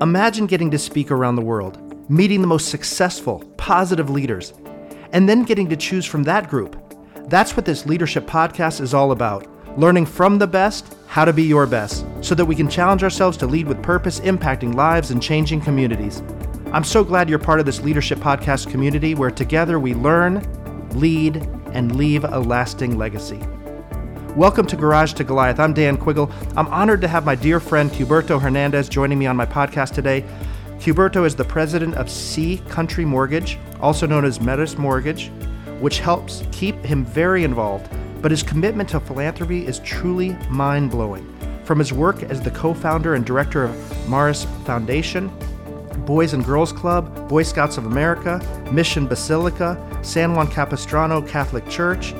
Imagine getting to speak around the world, meeting the most successful, positive leaders, and then getting to choose from that group. That's what this leadership podcast is all about learning from the best how to be your best so that we can challenge ourselves to lead with purpose, impacting lives and changing communities. I'm so glad you're part of this leadership podcast community where together we learn, lead, and leave a lasting legacy. Welcome to Garage to Goliath. I'm Dan Quiggle. I'm honored to have my dear friend Cuberto Hernandez joining me on my podcast today. Cuberto is the president of Sea Country Mortgage, also known as Metis Mortgage, which helps keep him very involved but his commitment to philanthropy is truly mind blowing. From his work as the co founder and director of Maris Foundation, Boys and Girls Club, Boy Scouts of America, Mission Basilica, San Juan Capistrano Catholic Church,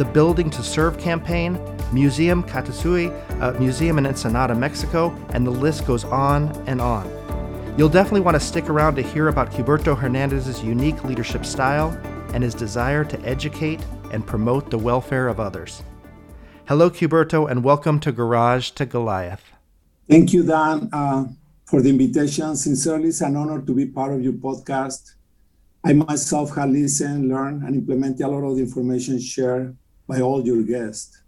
the Building to Serve campaign, Museum Catasui, a museum in Ensenada, Mexico, and the list goes on and on. You'll definitely want to stick around to hear about Cuberto Hernandez's unique leadership style and his desire to educate and promote the welfare of others. Hello, Cuberto, and welcome to Garage to Goliath. Thank you, Dan, uh, for the invitation. Sincerely, it's an honor to be part of your podcast. I myself have listened, learned, and implemented a lot of the information shared by all your guests.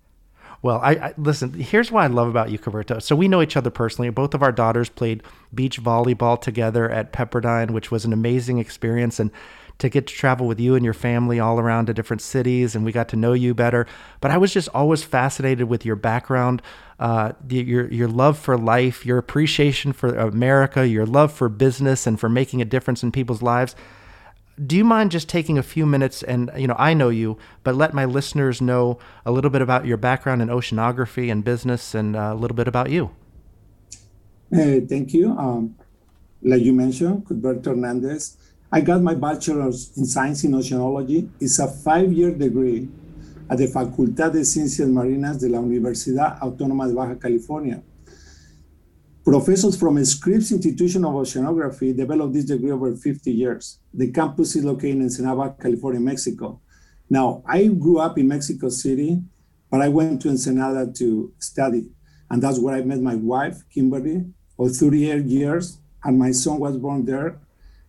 Well, I, I, listen. Here's what I love about you, Cuberto. So we know each other personally. Both of our daughters played beach volleyball together at Pepperdine, which was an amazing experience. And to get to travel with you and your family all around to different cities, and we got to know you better. But I was just always fascinated with your background, uh, your your love for life, your appreciation for America, your love for business, and for making a difference in people's lives. Do you mind just taking a few minutes and you know I know you, but let my listeners know a little bit about your background in oceanography and business, and uh, a little bit about you. Hey, thank you. Um, like you mentioned, Cuthberto Hernandez. I got my bachelor's in science in oceanology. It's a five-year degree at the Facultad de Ciencias Marinas de la Universidad Autónoma de Baja California. Professors from Scripps Institution of Oceanography developed this degree over 50 years. The campus is located in Ensenada, California, Mexico. Now, I grew up in Mexico City, but I went to Ensenada to study. And that's where I met my wife, Kimberly, for 38 years. And my son was born there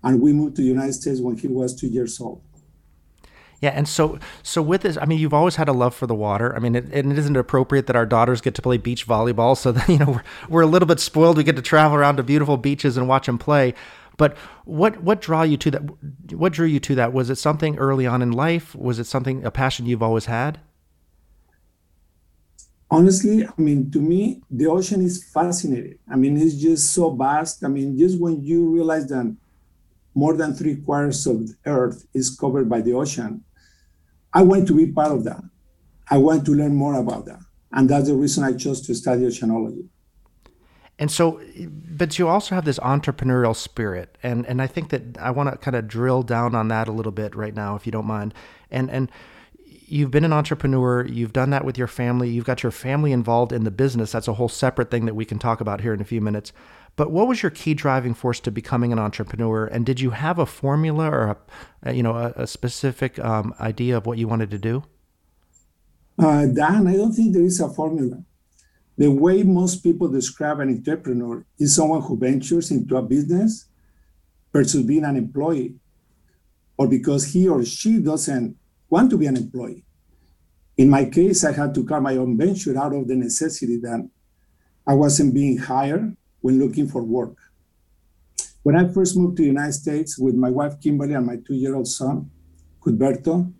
and we moved to the United States when he was two years old. Yeah, and so so with this, I mean, you've always had a love for the water. I mean, it, it isn't appropriate that our daughters get to play beach volleyball, so that you know we're, we're a little bit spoiled. We get to travel around to beautiful beaches and watch them play. But what what draw you to that? What drew you to that? Was it something early on in life? Was it something a passion you've always had? Honestly, I mean, to me, the ocean is fascinating. I mean, it's just so vast. I mean, just when you realize that more than three quarters of the earth is covered by the ocean. I want to be part of that. I want to learn more about that. And that's the reason I chose to study oceanology. And so, but you also have this entrepreneurial spirit, and and I think that I want to kind of drill down on that a little bit right now, if you don't mind. And and you've been an entrepreneur, you've done that with your family, you've got your family involved in the business. That's a whole separate thing that we can talk about here in a few minutes. But what was your key driving force to becoming an entrepreneur? And did you have a formula or a, you know, a, a specific um, idea of what you wanted to do? Uh, Dan, I don't think there is a formula. The way most people describe an entrepreneur is someone who ventures into a business versus being an employee, or because he or she doesn't want to be an employee. In my case, I had to cut my own venture out of the necessity that I wasn't being hired when looking for work. When I first moved to the United States with my wife Kimberly and my two-year-old son, Cuthberto,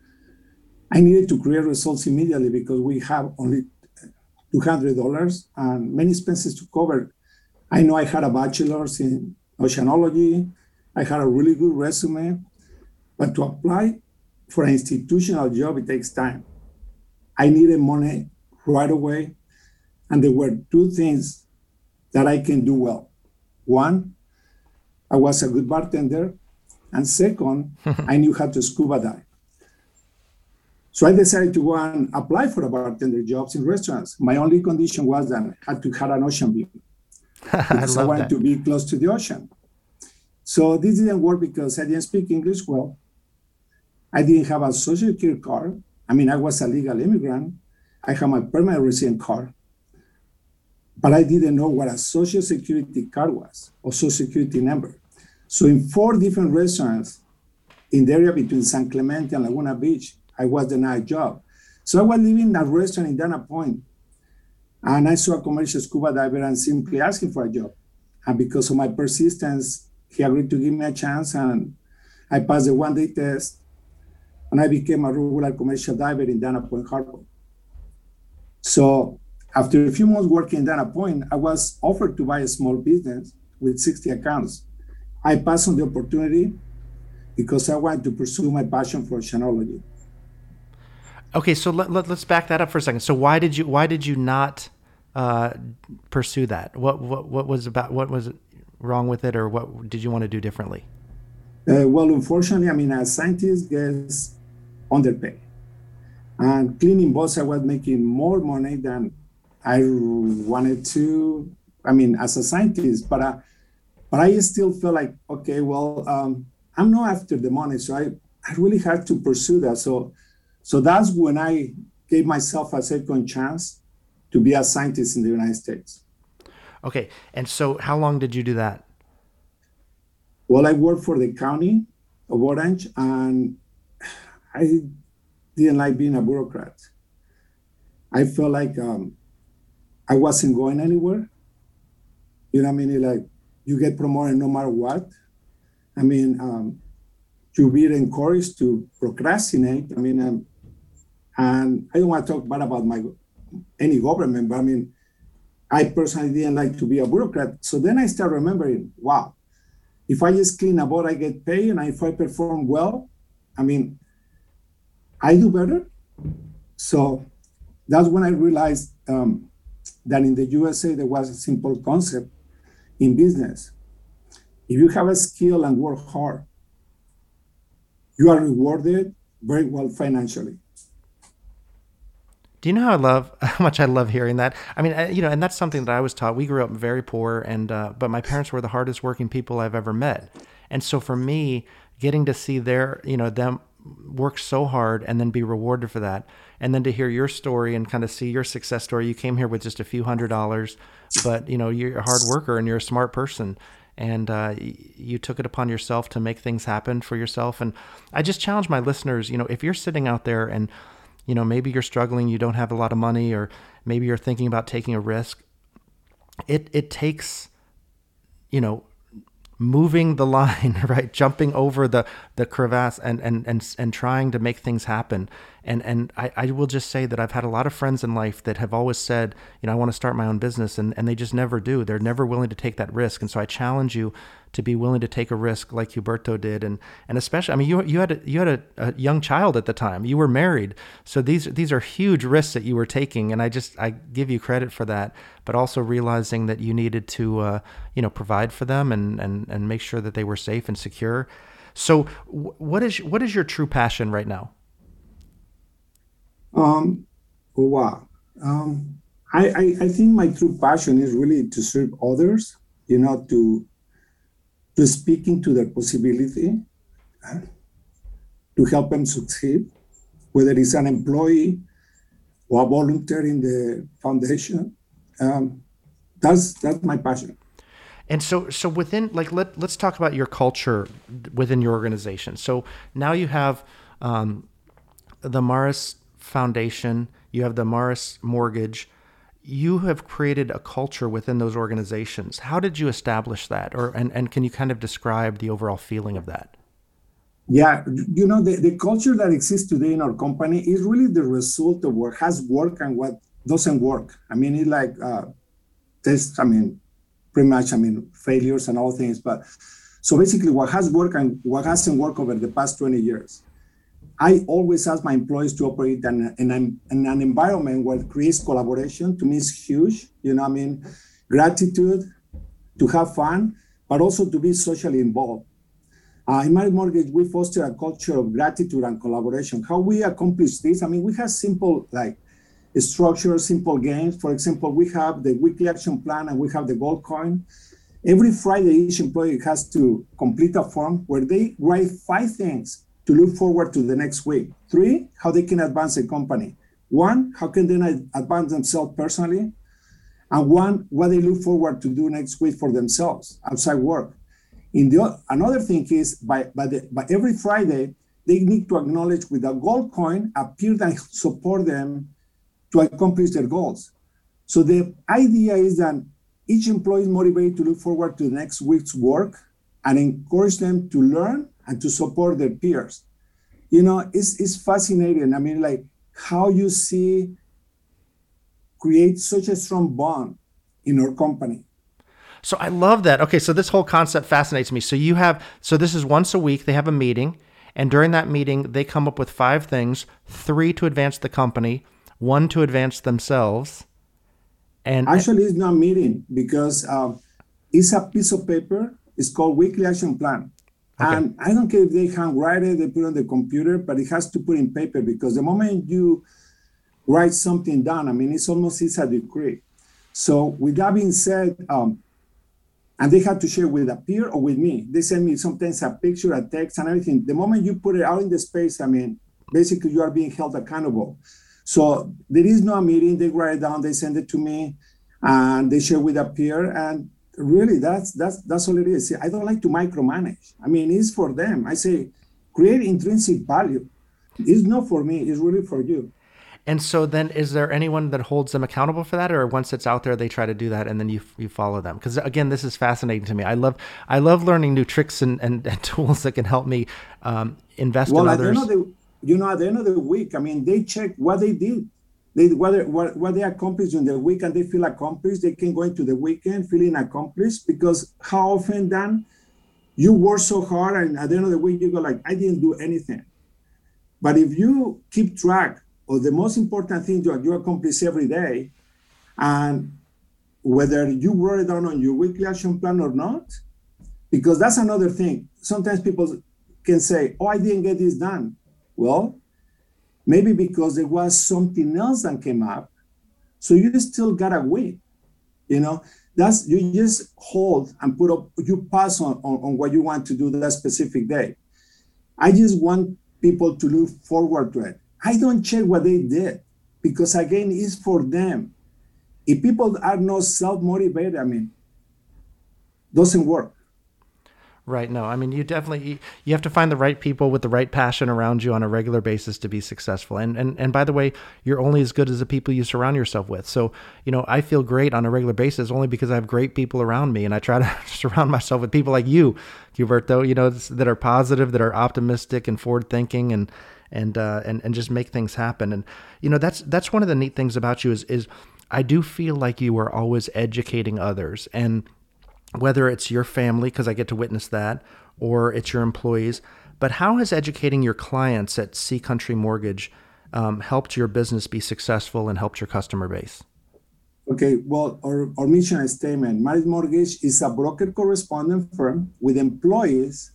I needed to create results immediately because we have only $200 and many expenses to cover. I know I had a bachelor's in oceanology. I had a really good resume, but to apply for an institutional job, it takes time. I needed money right away. And there were two things that I can do well. One, I was a good bartender. And second, I knew how to scuba dive. So I decided to go and apply for a bartender jobs in restaurants. My only condition was that I had to have an ocean view because I, I wanted that. to be close to the ocean. So this didn't work because I didn't speak English well. I didn't have a social security card. I mean, I was a legal immigrant. I had my permanent resident card. But I didn't know what a social security card was or social security number. So in four different restaurants in the area between San Clemente and Laguna Beach, I was denied a job. So I was living in a restaurant in Dana Point, and I saw a commercial scuba diver and simply asking for a job. And because of my persistence, he agreed to give me a chance, and I passed the one-day test, and I became a regular commercial diver in Dana Point Harbor. So after a few months working in Dana Point, I was offered to buy a small business with 60 accounts. I passed on the opportunity because I wanted to pursue my passion for oceanology. Okay, so let, let, us back that up for a second. So why did you why did you not uh, pursue that? What what what was about what was wrong with it, or what did you want to do differently? Uh, well, unfortunately, I mean, as scientists gets underpaid, and cleaning boats, I was making more money than I wanted to. I mean, as a scientist, but I, but I still feel like okay, well, um, I'm not after the money, so I I really had to pursue that. So so that's when I gave myself a second chance to be a scientist in the United States. Okay. And so how long did you do that? Well, I worked for the county of Orange and I didn't like being a bureaucrat. I felt like um, I wasn't going anywhere. You know what I mean? Like you get promoted no matter what. I mean, um, you be encouraged to procrastinate. I mean, um, and I don't want to talk bad about my any government, but I mean, I personally didn't like to be a bureaucrat. So then I start remembering, wow, if I just clean a boat, I get paid, and if I perform well, I mean, I do better. So that's when I realized um, that in the USA there was a simple concept in business. If you have a skill and work hard, you are rewarded very well financially. Do you know how I love how much I love hearing that? I mean, you know, and that's something that I was taught. We grew up very poor, and uh, but my parents were the hardest working people I've ever met, and so for me, getting to see their, you know, them work so hard and then be rewarded for that, and then to hear your story and kind of see your success story. You came here with just a few hundred dollars, but you know, you're a hard worker and you're a smart person and uh, you took it upon yourself to make things happen for yourself. And I just challenge my listeners, you know, if you're sitting out there and you know, maybe you're struggling, you don't have a lot of money, or maybe you're thinking about taking a risk. It it takes, you know, moving the line, right? Jumping over the the crevasse and and and and trying to make things happen. And and I, I will just say that I've had a lot of friends in life that have always said, you know, I want to start my own business and, and they just never do. They're never willing to take that risk. And so I challenge you to be willing to take a risk like Huberto did. And and especially I mean you you had a, you had a, a young child at the time. You were married. So these these are huge risks that you were taking and I just I give you credit for that, but also realizing that you needed to uh, you know provide for them and and and make sure that they were safe and secure. So what is what is your true passion right now? Um, wow. Um, I, I, I think my true passion is really to serve others, you know, to to speaking to their possibility, to help them succeed, whether it's an employee or a volunteer in the foundation. Um, that's that's my passion. And so, so within like let let's talk about your culture within your organization. So now you have um, the Maris Foundation, you have the Maris Mortgage. You have created a culture within those organizations. How did you establish that, or and, and can you kind of describe the overall feeling of that? Yeah, you know the, the culture that exists today in our company is really the result of what has worked and what doesn't work. I mean, it's like uh, test. I mean, pretty much. I mean, failures and all things. But so basically, what has worked and what hasn't worked over the past twenty years. I always ask my employees to operate in, in, an, in an environment where creates collaboration. To me, is huge. You know, I mean, gratitude, to have fun, but also to be socially involved. Uh, in my mortgage, we foster a culture of gratitude and collaboration. How we accomplish this? I mean, we have simple like structure, simple games. For example, we have the weekly action plan and we have the gold coin. Every Friday, each employee has to complete a form where they write five things to look forward to the next week. Three, how they can advance the company. One, how can they advance themselves personally? and one what they look forward to do next week for themselves outside work. In the another thing is by by, the, by every Friday they need to acknowledge with a gold coin appear and support them to accomplish their goals. So the idea is that each employee is motivated to look forward to the next week's work and encourage them to learn and to support their peers. You know, it's, it's fascinating. I mean, like how you see create such a strong bond in our company. So I love that. Okay, so this whole concept fascinates me. So you have so this is once a week they have a meeting and during that meeting they come up with five things, 3 to advance the company, 1 to advance themselves. And actually it's not meeting because um, it's a piece of paper. It's called weekly action plan. Okay. And I don't care if they handwrite it, they put it on the computer, but it has to put in paper because the moment you write something down. I mean, it's almost it's a decree. So with that being said, um, and they had to share with a peer or with me. They send me sometimes a picture, a text, and everything. The moment you put it out in the space, I mean, basically you are being held accountable. So there is no meeting. They write it down, they send it to me, and they share with a peer. And really, that's that's that's all it is. See, I don't like to micromanage. I mean, it's for them. I say, create intrinsic value. It's not for me. It's really for you. And so then, is there anyone that holds them accountable for that, or once it's out there, they try to do that, and then you you follow them? Because again, this is fascinating to me. I love I love learning new tricks and, and, and tools that can help me um, invest well, in others. The, you know, at the end of the week, I mean, they check what they did, they what what, what they accomplished in the week, and they feel accomplished. They can go into the weekend feeling accomplished because how often then you work so hard, and at the end of the week you go like, I didn't do anything. But if you keep track or the most important thing you accomplish every day, and whether you wrote it down on your weekly action plan or not, because that's another thing. Sometimes people can say, "Oh, I didn't get this done." Well, maybe because there was something else that came up, so you still gotta wait. You know, that's you just hold and put up. You pass on, on, on what you want to do that specific day. I just want people to look forward to it. I don't check what they did because again, it's for them. If people are not self-motivated, I mean, doesn't work. Right. No, I mean, you definitely you have to find the right people with the right passion around you on a regular basis to be successful. And and and by the way, you're only as good as the people you surround yourself with. So, you know, I feel great on a regular basis only because I have great people around me, and I try to surround myself with people like you, Gilberto. You know, that are positive, that are optimistic and forward thinking, and and uh, and and just make things happen. And you know that's that's one of the neat things about you is is I do feel like you are always educating others, and whether it's your family because I get to witness that, or it's your employees. But how has educating your clients at Sea Country Mortgage um, helped your business be successful and helped your customer base? Okay, well, our, our mission statement Marriott Mortgage is a broker correspondent firm with employees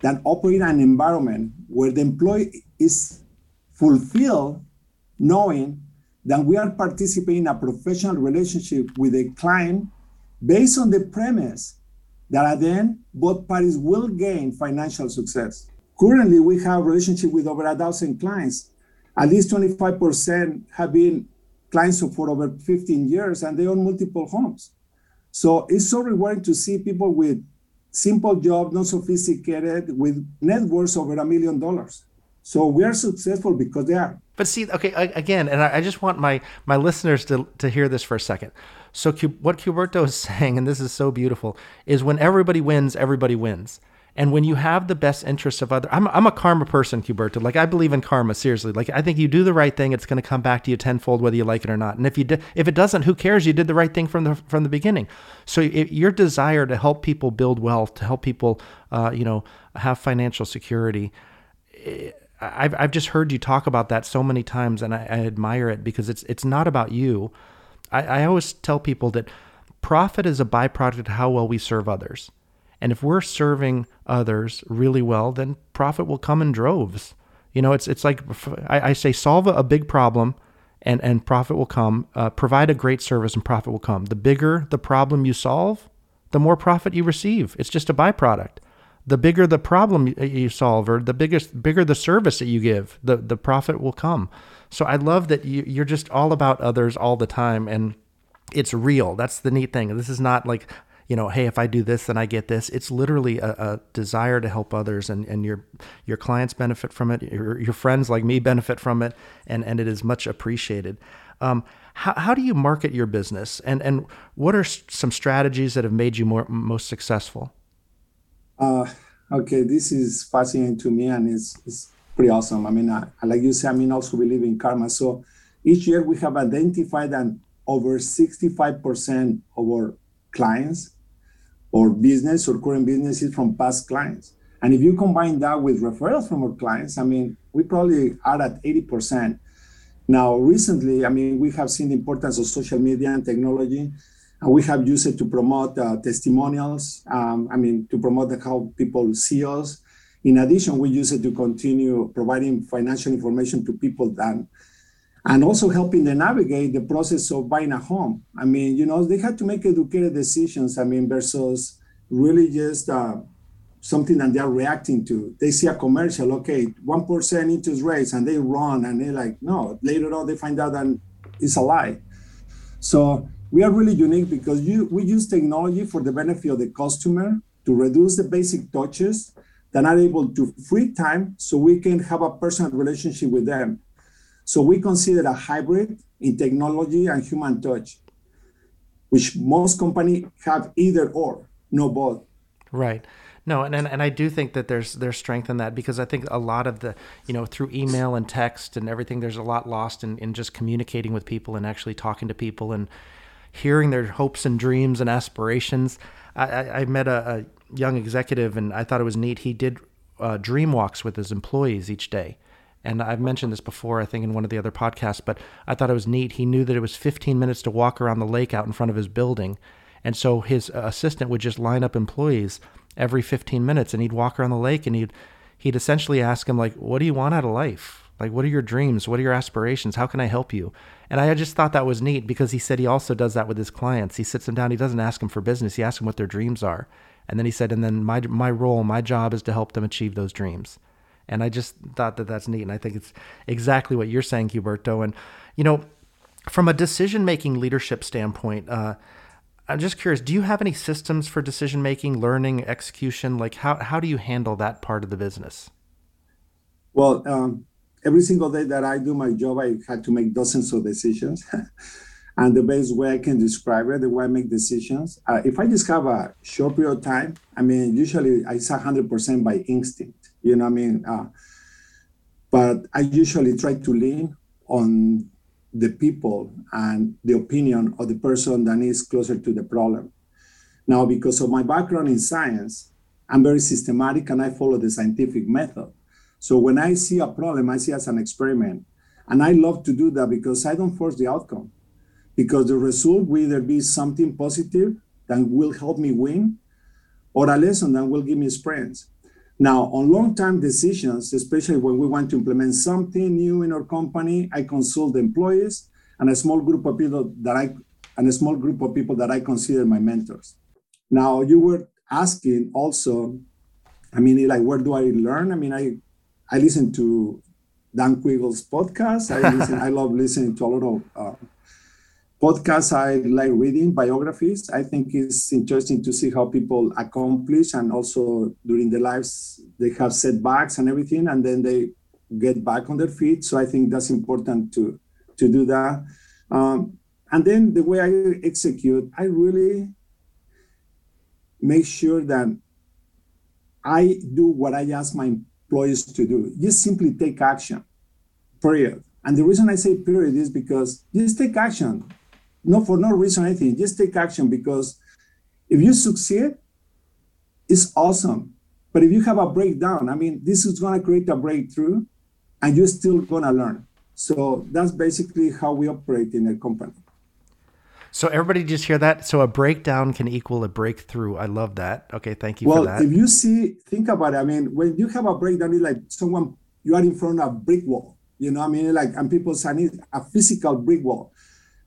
that operate an environment where the employee is fulfilled knowing that we are participating in a professional relationship with a client based on the premise that at the end both parties will gain financial success. Currently, we have relationship with over a thousand clients. At least 25% have been clients for over 15 years and they own multiple homes. So it's so rewarding to see people with simple job, not sophisticated, with net worth over a million dollars. So we are successful because they are. But see, okay, again, and I just want my my listeners to to hear this for a second. So what Gilberto is saying, and this is so beautiful, is when everybody wins, everybody wins. And when you have the best interests of other, I'm, I'm a karma person, Gilberto. Like I believe in karma, seriously. Like I think you do the right thing, it's going to come back to you tenfold, whether you like it or not. And if you do, if it doesn't, who cares? You did the right thing from the from the beginning. So your desire to help people build wealth, to help people, uh, you know, have financial security. Eh, I've I've just heard you talk about that so many times, and I, I admire it because it's it's not about you. I, I always tell people that profit is a byproduct of how well we serve others. And if we're serving others really well, then profit will come in droves. You know, it's it's like I, I say, solve a big problem, and and profit will come. Uh, provide a great service, and profit will come. The bigger the problem you solve, the more profit you receive. It's just a byproduct. The bigger the problem you solve, or the biggest bigger the service that you give, the the profit will come. So I love that you, you're just all about others all the time, and it's real. That's the neat thing. This is not like you know, hey, if I do this, then I get this. It's literally a, a desire to help others, and, and your your clients benefit from it. Your, your friends like me benefit from it, and, and it is much appreciated. Um, how, how do you market your business, and and what are some strategies that have made you more most successful? Uh, okay, this is fascinating to me, and it's, it's pretty awesome. I mean, I, like you say, I mean, also believe in karma. So each year we have identified that over 65% of our clients or business or current businesses from past clients. And if you combine that with referrals from our clients, I mean, we probably are at 80%. Now, recently, I mean, we have seen the importance of social media and technology, and we have used it to promote uh, testimonials. Um, I mean, to promote how people see us. In addition, we use it to continue providing financial information to people that and also helping them navigate the process of buying a home. I mean, you know, they had to make educated decisions. I mean, versus really just uh, something that they're reacting to. They see a commercial, okay, one percent interest rates, and they run, and they're like, no. Later on, they find out that it's a lie. So we are really unique because you we use technology for the benefit of the customer to reduce the basic touches that are able to free time so we can have a personal relationship with them so we consider a hybrid in technology and human touch, which most companies have either or, no both. Right. No, and, and and I do think that there's there's strength in that because I think a lot of the you know through email and text and everything there's a lot lost in, in just communicating with people and actually talking to people and hearing their hopes and dreams and aspirations. I, I, I met a, a, young executive and I thought it was neat. He did uh, dream walks with his employees each day, and I've mentioned this before, I think, in one of the other podcasts, but I thought it was neat. He knew that it was 15 minutes to walk around the lake out in front of his building. And so his assistant would just line up employees every 15 minutes and he'd walk around the lake and he'd, he'd essentially ask him, like, what do you want out of life? Like, what are your dreams? What are your aspirations? How can I help you? And I just thought that was neat because he said he also does that with his clients. He sits them down. He doesn't ask them for business. He asks them what their dreams are. And then he said, and then my, my role, my job is to help them achieve those dreams. And I just thought that that's neat. And I think it's exactly what you're saying, Huberto. And, you know, from a decision making leadership standpoint, uh, I'm just curious, do you have any systems for decision making, learning, execution? Like, how, how do you handle that part of the business? Well, um, every single day that I do my job, I had to make dozens of decisions. and the best way I can describe it, the way I make decisions, uh, if I just have a short period of time, I mean, usually I say 100% by instinct you know what i mean? Uh, but i usually try to lean on the people and the opinion of the person that is closer to the problem. Now because of my background in science i'm very systematic and i follow the scientific method. So when i see a problem i see as an experiment. And i love to do that because i don't force the outcome because the result will either be something positive that will help me win or a lesson that will give me experience now, on long-term decisions, especially when we want to implement something new in our company, I consult the employees and a small group of people that I and a small group of people that I consider my mentors. Now, you were asking also, I mean, like, where do I learn? I mean, I I listen to Dan Quiggle's podcast. I listen, I love listening to a lot of uh, podcasts i like reading biographies i think it's interesting to see how people accomplish and also during their lives they have setbacks and everything and then they get back on their feet. So i think that's important to to do that. Um, and then the way i execute i really make sure that i do what i ask my employees to do. Just simply take action period. And the reason i say period is because just take action not for no reason or anything. Just take action because if you succeed, it's awesome. But if you have a breakdown, I mean, this is going to create a breakthrough and you're still going to learn. So that's basically how we operate in a company. So everybody just hear that? So a breakdown can equal a breakthrough. I love that. Okay, thank you well, for that. if you see, think about it. I mean, when you have a breakdown, it's like someone you are in front of a brick wall. You know, I mean, like, and people say a physical brick wall.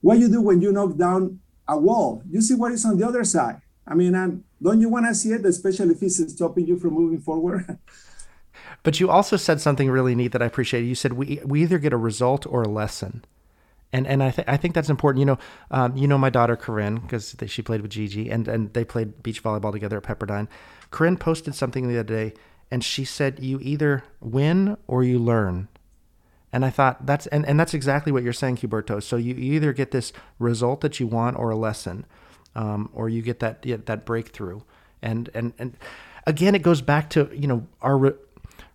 What you do when you knock down a wall? You see what is on the other side. I mean, and don't you want to see it, especially if it's stopping you from moving forward? but you also said something really neat that I appreciate. You said we we either get a result or a lesson. And and I think I think that's important. You know, um, you know my daughter Corinne because she played with Gigi and and they played beach volleyball together at Pepperdine. Corinne posted something the other day, and she said, "You either win or you learn." And I thought that's and, and that's exactly what you're saying, Huberto. So you, either get this result that you want or a lesson, um, or you get that that breakthrough. And and and again, it goes back to you know our re-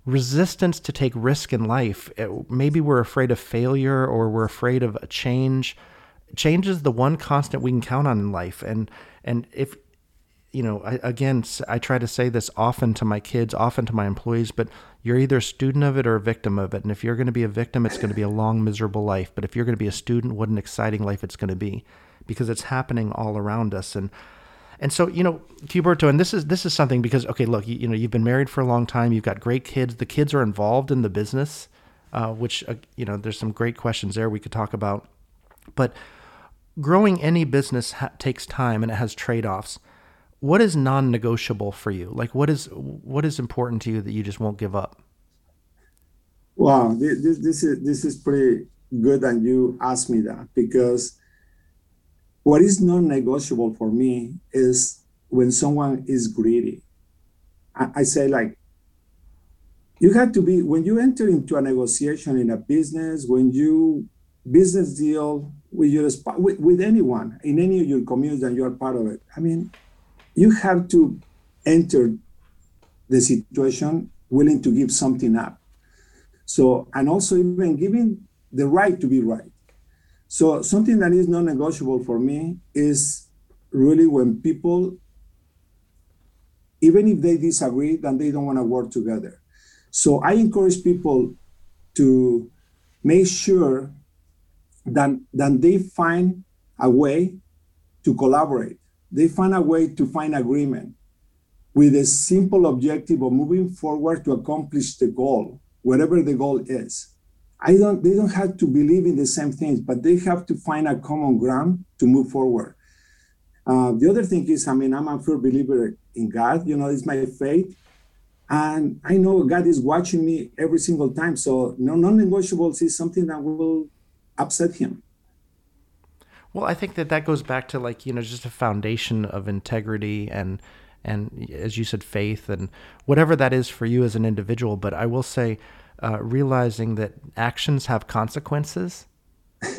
resistance to take risk in life. It, maybe we're afraid of failure or we're afraid of a change. Change is the one constant we can count on in life. And and if you know, I, again, I try to say this often to my kids, often to my employees, but you're either a student of it or a victim of it. And if you're going to be a victim, it's going to be a long, miserable life. But if you're going to be a student, what an exciting life it's going to be because it's happening all around us. And and so, you know, Huberto, and this is this is something because okay, look, you, you, know, you've been married for a long time, you've got great kids. The kids are involved in the business, uh, which uh, you know, there's some great questions there we could talk about. But growing any business ha- takes time and it has trade-offs what is non-negotiable for you? Like what is what is important to you that you just won't give up? Wow this, this is this is pretty good that you asked me that because what is non-negotiable for me is when someone is greedy. I, I say like you have to be when you enter into a negotiation in a business when you business deal with your with, with anyone in any of your communities and you are part of it i mean you have to enter the situation willing to give something up. So, and also even giving the right to be right. So, something that is non negotiable for me is really when people, even if they disagree, then they don't want to work together. So, I encourage people to make sure that, that they find a way to collaborate they find a way to find agreement with a simple objective of moving forward to accomplish the goal, whatever the goal is. I don't, they don't have to believe in the same things, but they have to find a common ground to move forward. Uh, the other thing is, I mean, I'm a firm believer in God, you know, it's my faith. And I know God is watching me every single time. So no non-negotiables is something that will upset him. Well, I think that that goes back to like you know just a foundation of integrity and and as you said, faith and whatever that is for you as an individual. But I will say, uh, realizing that actions have consequences.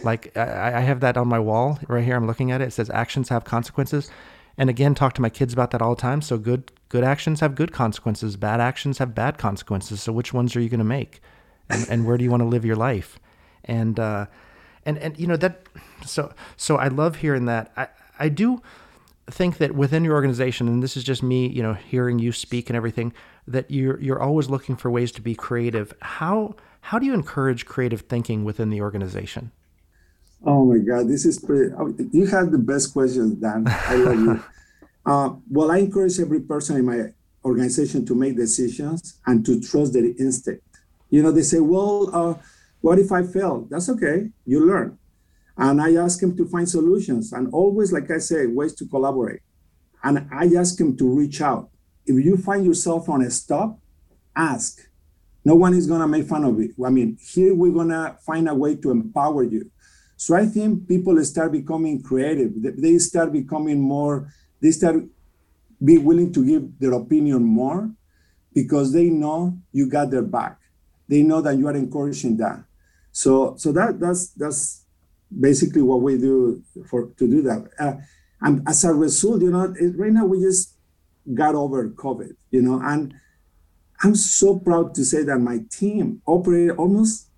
like I, I have that on my wall right here. I'm looking at it. It says actions have consequences. And again, talk to my kids about that all the time. So good good actions have good consequences. Bad actions have bad consequences. So which ones are you going to make? And, and where do you want to live your life? And uh, and and you know that so so I love hearing that. I I do think that within your organization, and this is just me, you know, hearing you speak and everything, that you're you're always looking for ways to be creative. How how do you encourage creative thinking within the organization? Oh my God, this is pretty. Oh, you have the best questions, Dan. I love you. Uh, well, I encourage every person in my organization to make decisions and to trust their instinct. You know, they say, well, uh, what if I fail? That's okay. You learn. And I ask him to find solutions and always, like I say, ways to collaborate. And I ask him to reach out. If you find yourself on a stop, ask. No one is going to make fun of you. I mean, here we're going to find a way to empower you. So I think people start becoming creative. They start becoming more, they start be willing to give their opinion more because they know you got their back. They know that you are encouraging that. So so that that's that's basically what we do for to do that. Uh, and as a result, you know, it, right now we just got over COVID, you know, and I'm so proud to say that my team operated almost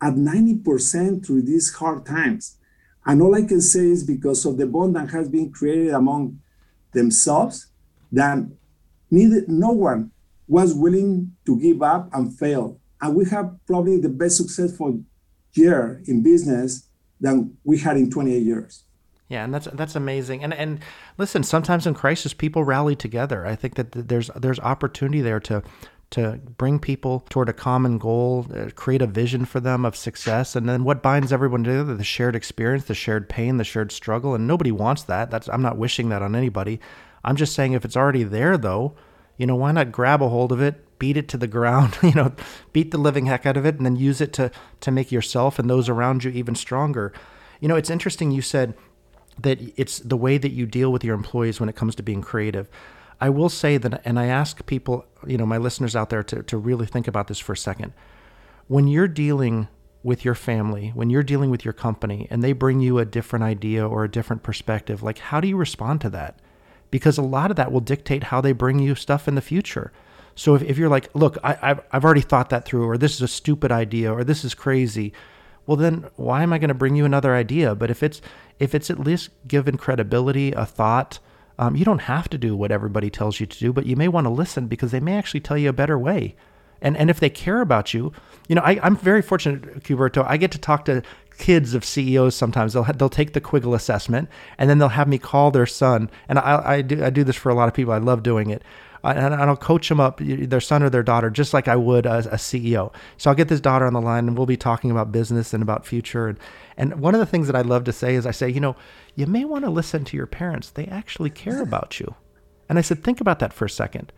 at 90% through these hard times. And all I can say is because of the bond that has been created among themselves, that neither no one was willing to give up and fail. And we have probably the best successful year in business than we had in 28 years. Yeah, and that's that's amazing. And and listen, sometimes in crisis, people rally together. I think that there's there's opportunity there to to bring people toward a common goal, uh, create a vision for them of success, and then what binds everyone together: the shared experience, the shared pain, the shared struggle. And nobody wants that. That's I'm not wishing that on anybody. I'm just saying if it's already there, though, you know, why not grab a hold of it, beat it to the ground, you know, beat the living heck out of it, and then use it to to make yourself and those around you even stronger. You know, it's interesting you said that it's the way that you deal with your employees when it comes to being creative. I will say that, and I ask people, you know, my listeners out there to, to really think about this for a second. When you're dealing with your family, when you're dealing with your company, and they bring you a different idea or a different perspective, like how do you respond to that? Because a lot of that will dictate how they bring you stuff in the future. So if, if you're like, look, I, I've, I've already thought that through, or this is a stupid idea, or this is crazy, well then why am I going to bring you another idea? But if it's if it's at least given credibility, a thought, um, you don't have to do what everybody tells you to do, but you may want to listen because they may actually tell you a better way. And and if they care about you, you know, I, I'm very fortunate, Cuberto. I get to talk to kids of CEOs sometimes. They'll they'll take the Quiggle assessment and then they'll have me call their son. And I, I do I do this for a lot of people. I love doing it and, I'll coach them up, their son or their daughter, just like I would a, a CEO. So I'll get this daughter on the line, and we'll be talking about business and about future. And and one of the things that I love to say is I say, you know, you may want to listen to your parents. They actually care about you. And I said, think about that for a second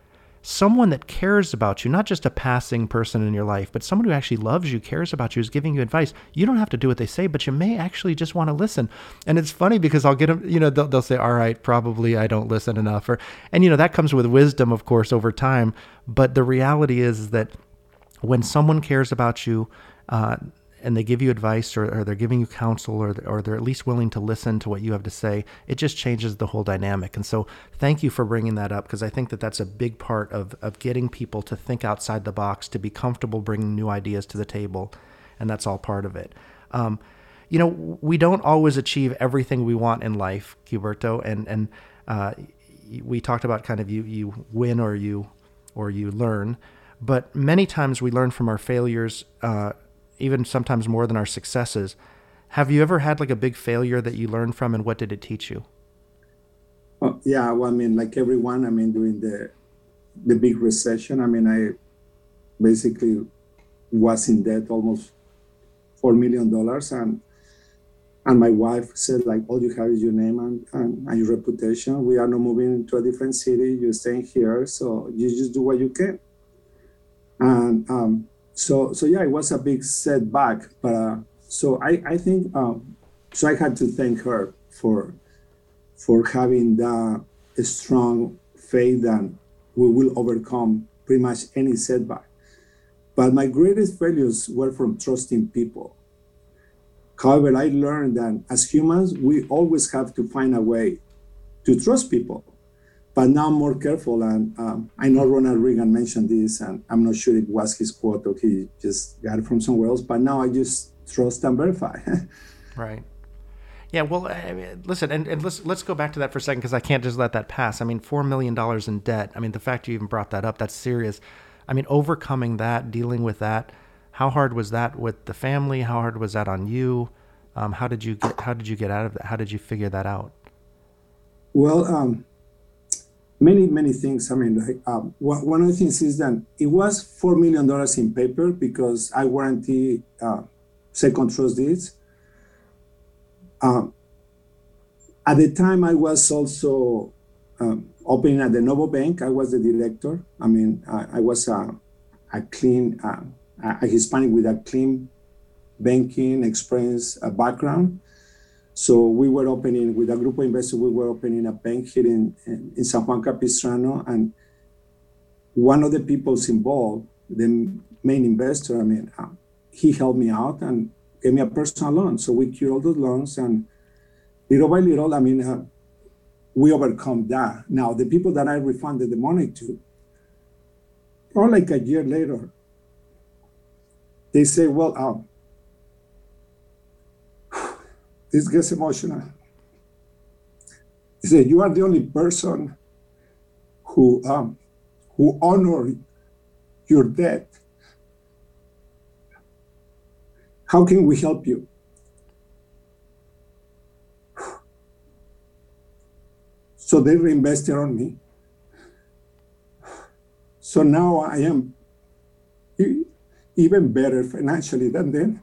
someone that cares about you, not just a passing person in your life, but someone who actually loves you, cares about you, is giving you advice. You don't have to do what they say, but you may actually just want to listen. And it's funny because I'll get them, you know, they'll, they'll say, all right, probably I don't listen enough. Or, and, you know, that comes with wisdom, of course, over time. But the reality is that when someone cares about you, uh, and they give you advice or, or they're giving you counsel or, or they're at least willing to listen to what you have to say, it just changes the whole dynamic. And so, thank you for bringing that up because I think that that's a big part of, of getting people to think outside the box, to be comfortable bringing new ideas to the table. And that's all part of it. Um, you know, we don't always achieve everything we want in life, Cuberto, and and uh, we talked about kind of you you win or you or you learn, but many times we learn from our failures. Uh, even sometimes more than our successes. Have you ever had like a big failure that you learned from, and what did it teach you? Oh, yeah, well, I mean, like everyone, I mean, during the the big recession, I mean, I basically was in debt almost four million dollars, and and my wife said like, all you have is your name and, and, and your reputation. We are not moving to a different city. You're staying here, so you just do what you can. And um, so so yeah, it was a big setback. But uh, so I I think um, so I had to thank her for for having the strong faith that we will overcome pretty much any setback. But my greatest failures were from trusting people. However, I learned that as humans, we always have to find a way to trust people. But now I'm more careful, and um, I know Ronald Reagan mentioned this, and I'm not sure it was his quote or he just got it from somewhere else. But now I just trust and verify. right. Yeah. Well, I mean, listen, and, and let's let's go back to that for a second because I can't just let that pass. I mean, four million dollars in debt. I mean, the fact you even brought that up, that's serious. I mean, overcoming that, dealing with that. How hard was that with the family? How hard was that on you? Um, how did you get How did you get out of that? How did you figure that out? Well, um, many many things. I mean, like, um, one of the things is that it was four million dollars in paper because I warranty uh, second trust deeds. Um, at the time, I was also um, opening at the Novo Bank. I was the director. I mean, I, I was a, a clean, uh, a Hispanic with a clean banking experience uh, background. So we were opening with a group of investors, we were opening a bank here in, in, San Juan Capistrano. And one of the people's involved, the main investor, I mean, uh, he helped me out and gave me a personal loan. So we cured all those loans and little by little, I mean, uh, we overcome that. Now, the people that I refunded the money to, or like a year later, they say, well, uh, this gets emotional. He said, "You are the only person who um, who honor your debt. How can we help you?" So they reinvested on me. So now I am even better financially than then.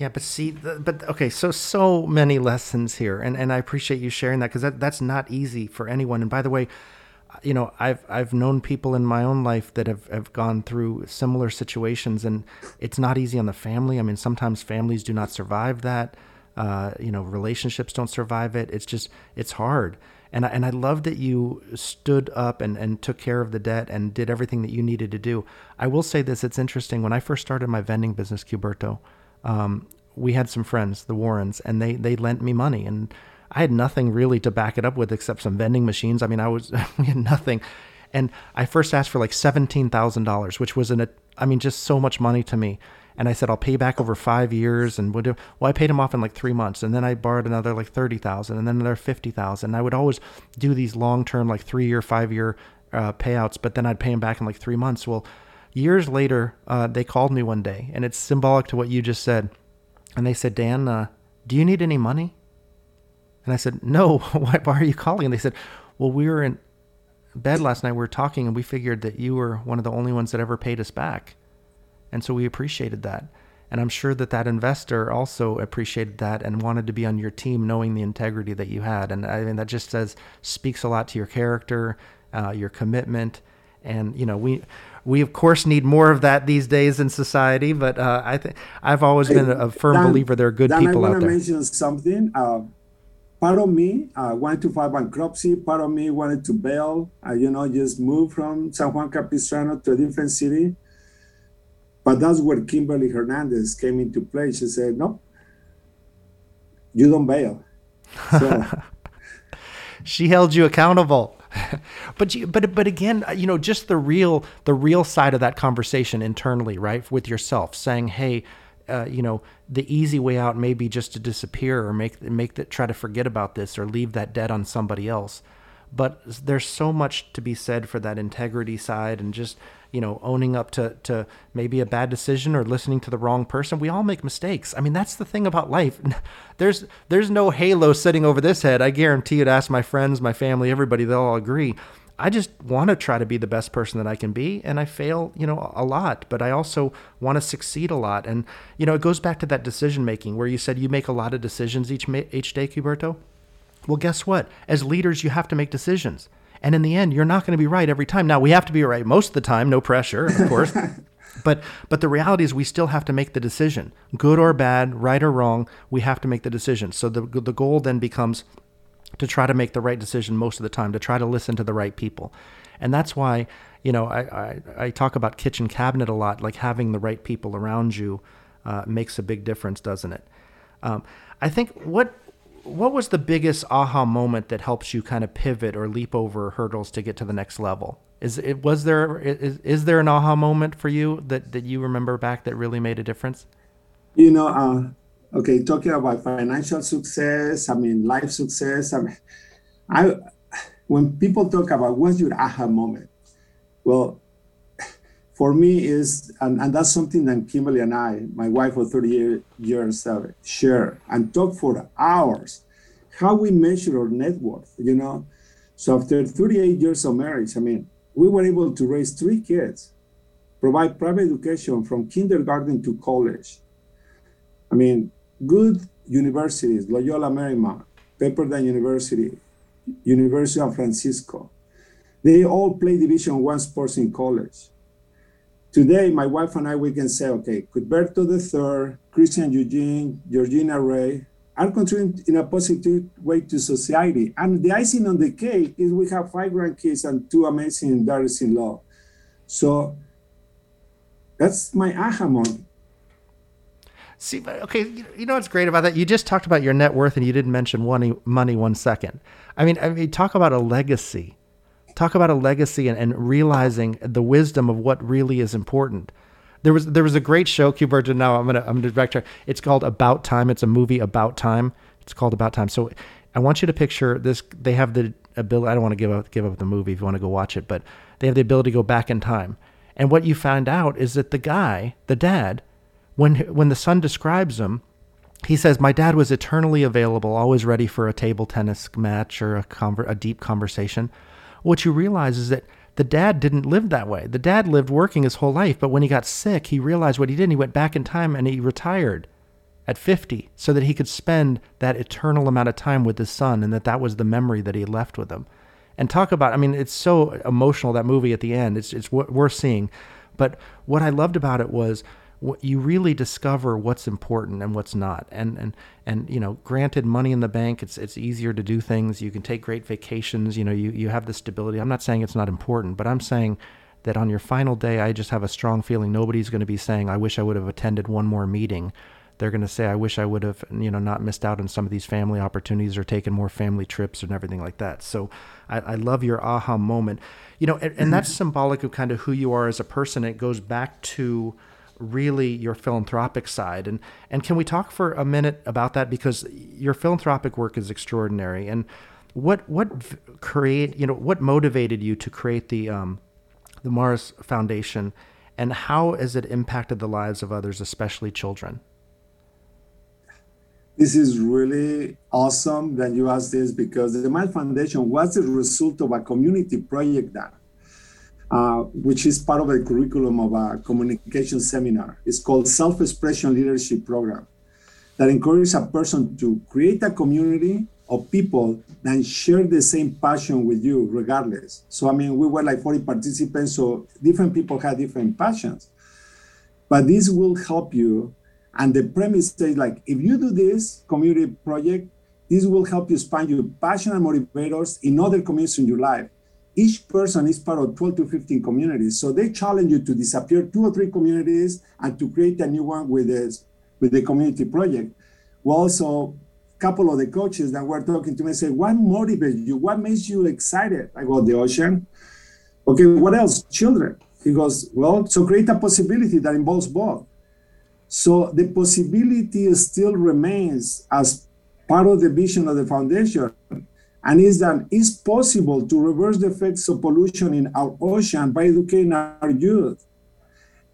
Yeah, but see, but okay, so so many lessons here, and and I appreciate you sharing that because that that's not easy for anyone. And by the way, you know, I've I've known people in my own life that have have gone through similar situations, and it's not easy on the family. I mean, sometimes families do not survive that. Uh, you know, relationships don't survive it. It's just, it's hard. And I, and I love that you stood up and, and took care of the debt and did everything that you needed to do. I will say this, it's interesting. When I first started my vending business, Cuberto, um, we had some friends, the Warrens, and they, they lent me money. And I had nothing really to back it up with except some vending machines. I mean, I was, we had nothing. And I first asked for like $17,000, which was an, I mean, just so much money to me. And I said, I'll pay back over five years. And would, well, I paid him off in like three months. And then I borrowed another like 30,000 and then another 50,000. I would always do these long term, like three year, five year uh, payouts, but then I'd pay him back in like three months. Well, years later, uh, they called me one day and it's symbolic to what you just said. And they said, Dan, uh, do you need any money? And I said, No, why, why are you calling? And they said, Well, we were in bed last night, we were talking, and we figured that you were one of the only ones that ever paid us back. And so we appreciated that. And I'm sure that that investor also appreciated that and wanted to be on your team, knowing the integrity that you had. And I mean, that just says speaks a lot to your character, uh, your commitment, and you know, we we of course need more of that these days in society. But uh, I think I've always been a, firm Dan, believer there are good Dan, people out there. I want to mention something. Uh, part of me uh, wanted to file bankruptcy. Part of me wanted to bail. Uh, you know, just move from San Juan Capistrano to a different city but that's where Kimberly Hernandez came into play. She said, "No, you don't bail." So, she held you accountable. but you, but but again, you know, just the real the real side of that conversation internally, right, with yourself, saying, "Hey, uh, you know, the easy way out may be just to disappear or make make that try to forget about this or leave that debt on somebody else." But there's so much to be said for that integrity side and just you know, owning up to, to maybe a bad decision or listening to the wrong person. We all make mistakes. I mean, that's the thing about life. There's there's no halo sitting over this head. I guarantee you to ask my friends, my family, everybody, they'll all agree. I just want to try to be the best person that I can be, and I fail, you know, a lot. But I also want to succeed a lot, and you know, it goes back to that decision making where you said you make a lot of decisions each each day, Cuberto. Well, guess what? As leaders, you have to make decisions. And in the end, you're not going to be right every time. Now, we have to be right most of the time, no pressure, of course. but but the reality is we still have to make the decision. Good or bad, right or wrong, we have to make the decision. So the the goal then becomes to try to make the right decision most of the time, to try to listen to the right people. And that's why, you know, I, I, I talk about kitchen cabinet a lot, like having the right people around you uh, makes a big difference, doesn't it? Um, I think what what was the biggest aha moment that helps you kind of pivot or leap over hurdles to get to the next level? Is it was there is, is there an aha moment for you that that you remember back that really made a difference? You know, uh, okay, talking about financial success, I mean life success. I mean, I when people talk about what's your aha moment, well, for me is and, and that's something that Kimberly and I, my wife for 30 years, uh, share and talk for hours. How we measure our net worth, you know. So after 38 years of marriage, I mean, we were able to raise three kids, provide private education from kindergarten to college. I mean, good universities, Loyola Marymount, Pepperdine University, University of Francisco. They all play Division One sports in college. Today, my wife and I, we can say, okay, Cutberto III, Christian Eugene, Georgina Ray are contributing in a positive way to society. And the icing on the cake is we have five grandkids and two amazing daughters-in-law. So that's my aha moment. See, okay, you know what's great about that? You just talked about your net worth, and you didn't mention money. Money one second. I mean, I mean, talk about a legacy talk about a legacy and, and realizing the wisdom of what really is important. There was there was a great show, Cuberto. Now I'm gonna I'm gonna backtrack. It's called About Time. It's a movie about time. It's called About Time. So I want you to picture this. They have the ability. I don't want to give up give up the movie if you want to go watch it, but they have the ability to go back in time. And what you find out is that the guy, the dad, when when the son describes him, he says, "My dad was eternally available, always ready for a table tennis match or a conver- a deep conversation." What you realize is that the dad didn't live that way. The dad lived working his whole life, but when he got sick, he realized what he did. And he went back in time and he retired at 50 so that he could spend that eternal amount of time with his son and that that was the memory that he left with him. And talk about, I mean, it's so emotional, that movie at the end. It's, it's worth seeing. But what I loved about it was you really discover what's important and what's not. And and and you know, granted, money in the bank, it's it's easier to do things. You can take great vacations. You know, you you have the stability. I'm not saying it's not important, but I'm saying that on your final day, I just have a strong feeling nobody's going to be saying, "I wish I would have attended one more meeting." They're going to say, "I wish I would have, you know, not missed out on some of these family opportunities or taken more family trips and everything like that." So, I, I love your aha moment. You know, and, and mm-hmm. that's symbolic of kind of who you are as a person. It goes back to really your philanthropic side. And and can we talk for a minute about that because your philanthropic work is extraordinary. And what what create you know what motivated you to create the um, the Mares Foundation, and how has it impacted the lives of others, especially children? This is really awesome that you asked this because the Mares Foundation was the result of a community project that uh, which is part of the curriculum of a communication seminar. It's called Self-Expression Leadership Program that encourages a person to create a community of people that share the same passion with you regardless. So, I mean, we were like 40 participants, so different people had different passions. But this will help you. And the premise is like, if you do this community project, this will help you expand your passion and motivators in other communities in your life each person is part of 12 to 15 communities. So they challenge you to disappear two or three communities and to create a new one with this with the community project. Well, also a couple of the coaches that were talking to me say, what motivates you? What makes you excited? about the ocean. Okay, what else? Children. He goes, well, so create a possibility that involves both. So the possibility still remains as part of the vision of the foundation and is that it's possible to reverse the effects of pollution in our ocean by educating our youth.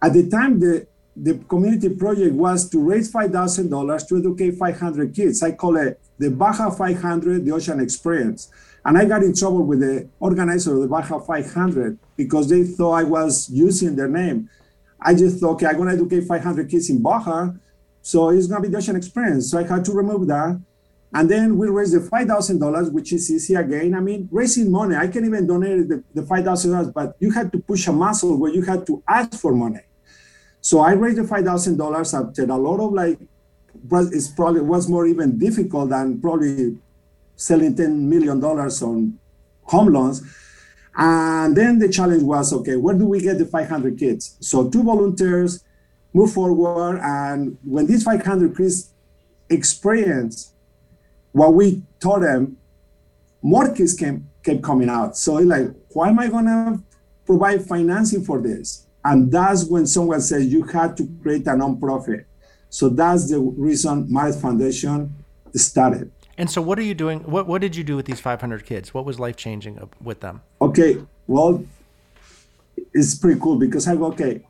At the time, the, the community project was to raise $5,000 to educate 500 kids. I call it the Baja 500, the Ocean Experience. And I got in trouble with the organizer of the Baja 500 because they thought I was using their name. I just thought, okay, I'm going to educate 500 kids in Baja. So it's going to be the Ocean Experience. So I had to remove that. And then we raised the $5,000, which is easy again. I mean, raising money, I can even donate the, the $5,000, but you had to push a muscle where you had to ask for money. So I raised the $5,000 after a lot of like, it's probably was more even difficult than probably selling $10 million on home loans. And then the challenge was, okay, where do we get the 500 kids? So two volunteers move forward. And when these 500 kids experience what we taught them, more kids came, kept coming out. So it's like, why am I gonna provide financing for this? And that's when someone says you had to create a nonprofit. So that's the reason Mares Foundation started. And so, what are you doing? What What did you do with these 500 kids? What was life changing with them? Okay, well, it's pretty cool because I go, okay,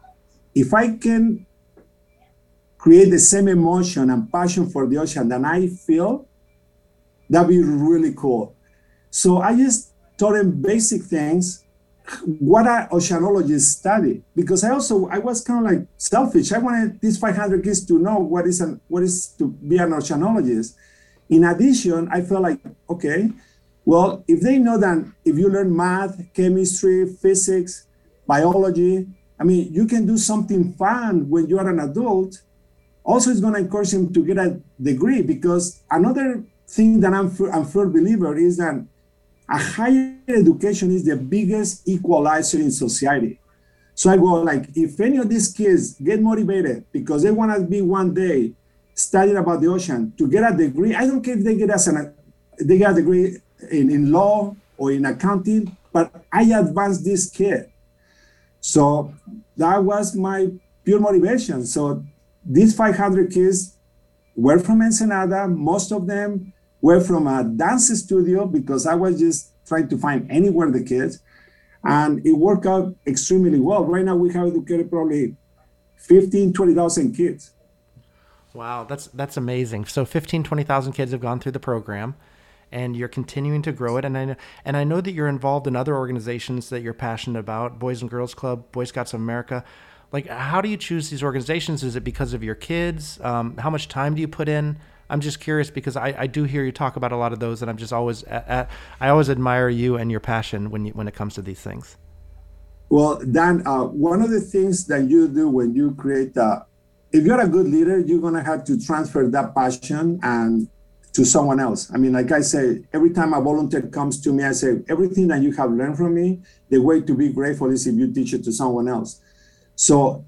if I can create the same emotion and passion for the ocean that I feel, That'd be really cool. So I just taught them basic things. What are oceanologists study? Because I also I was kind of like selfish. I wanted these 500 kids to know what is an what is to be an oceanologist. In addition, I felt like okay, well, if they know that if you learn math, chemistry, physics, biology, I mean, you can do something fun when you are an adult. Also, it's going to encourage them to get a degree because another thing that I'm, I'm firm believer is that a higher education is the biggest equalizer in society. So I go like, if any of these kids get motivated because they want to be one day studying about the ocean to get a degree, I don't care if they get as an they get a degree in, in law or in accounting, but I advance this kid. So that was my pure motivation. So these 500 kids were from Ensenada. Most of them were from a dance studio because I was just trying to find anywhere the kids. And it worked out extremely well. Right now we have educated probably 15, 20,000 kids. Wow, that's that's amazing. So 15, 20,000 kids have gone through the program and you're continuing to grow it and I know, and I know that you're involved in other organizations that you're passionate about, Boys and Girls Club, Boy Scouts of America. Like how do you choose these organizations? Is it because of your kids? Um, how much time do you put in? I'm just curious because I, I do hear you talk about a lot of those, and I'm just always I always admire you and your passion when you, when it comes to these things. Well, Dan, uh, one of the things that you do when you create a, if you're a good leader, you're gonna have to transfer that passion and to someone else. I mean, like I say, every time a volunteer comes to me, I say, everything that you have learned from me, the way to be grateful is if you teach it to someone else. So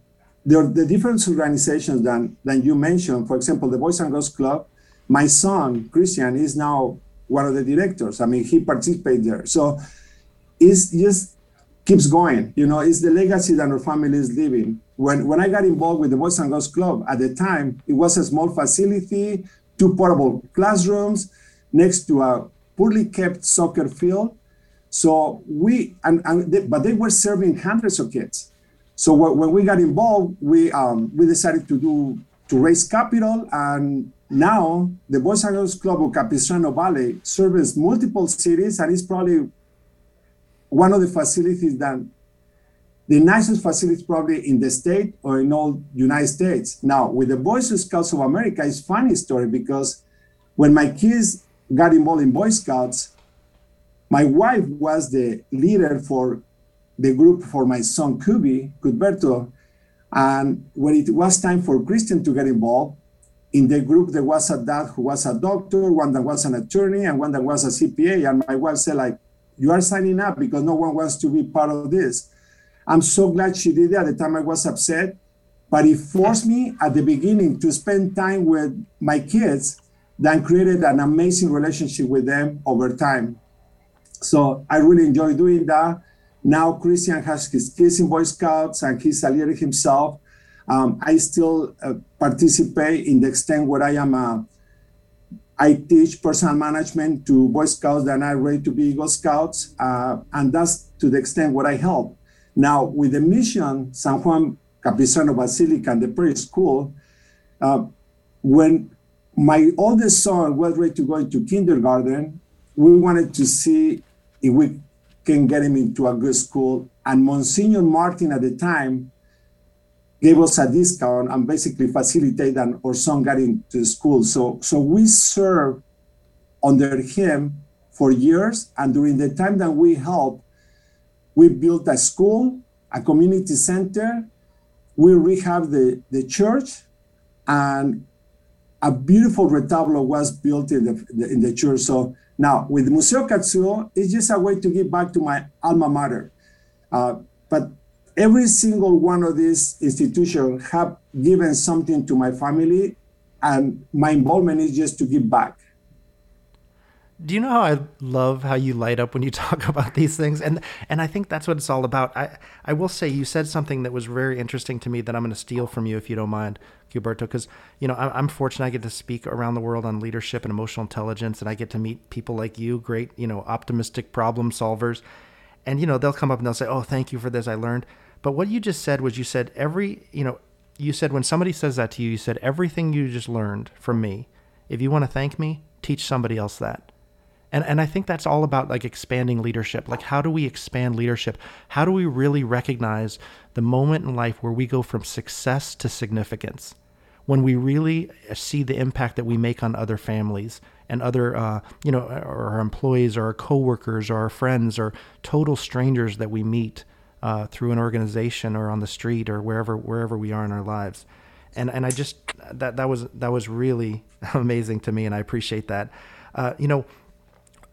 there are the different organizations that, that you mentioned, for example, the Boys and Girls Club, my son, Christian, is now one of the directors. I mean, he participates there. So it's just keeps going. You know, it's the legacy that our family is living. When when I got involved with the Boys and Girls Club at the time, it was a small facility two portable classrooms next to a poorly kept soccer field. So we, and, and they, but they were serving hundreds of kids. So when we got involved, we um, we decided to do to raise capital, and now the Boys and Girls Club of Capistrano Valley serves multiple cities, and it's probably one of the facilities that the nicest facilities probably in the state or in all United States. Now, with the Boy Scouts of America, it's funny story because when my kids got involved in Boy Scouts, my wife was the leader for the group for my son Kubi, Cutberto. And when it was time for Christian to get involved, in the group there was a dad who was a doctor, one that was an attorney, and one that was a CPA. And my wife said, like, you are signing up because no one wants to be part of this. I'm so glad she did it. At the time, I was upset, but it forced me at the beginning to spend time with my kids, then created an amazing relationship with them over time. So I really enjoy doing that. Now Christian has his kids in Boy Scouts and he's a leader himself. Um, I still uh, participate in the extent where I am I teach personal management to Boy Scouts that are ready to be Eagle Scouts, uh, and that's to the extent where I help. Now, with the mission, San Juan Capistrano Basilica and the Prairie School, uh, when my oldest son was ready to go into kindergarten, we wanted to see if we can get him into a good school. And Monsignor Martin at the time gave us a discount and basically facilitated that our son got into school. So, so we served under him for years. And during the time that we helped, we built a school, a community center. We rehab the, the church, and a beautiful retablo was built in the, in the church. So now with Museo Katsuo, it's just a way to give back to my alma mater. Uh, but every single one of these institutions have given something to my family, and my involvement is just to give back do you know how I love how you light up when you talk about these things? And and I think that's what it's all about. I I will say you said something that was very interesting to me that I'm going to steal from you if you don't mind, Gilberto, because you know I'm fortunate I get to speak around the world on leadership and emotional intelligence, and I get to meet people like you, great you know optimistic problem solvers, and you know they'll come up and they'll say, "Oh, thank you for this, I learned." But what you just said was you said every you know you said when somebody says that to you, you said everything you just learned from me. If you want to thank me, teach somebody else that and and I think that's all about like expanding leadership. Like how do we expand leadership? How do we really recognize the moment in life where we go from success to significance? When we really see the impact that we make on other families and other, uh, you know, our employees or our coworkers or our friends or total strangers that we meet uh, through an organization or on the street or wherever wherever we are in our lives. And and I just that that was that was really amazing to me, and I appreciate that. Uh, you know,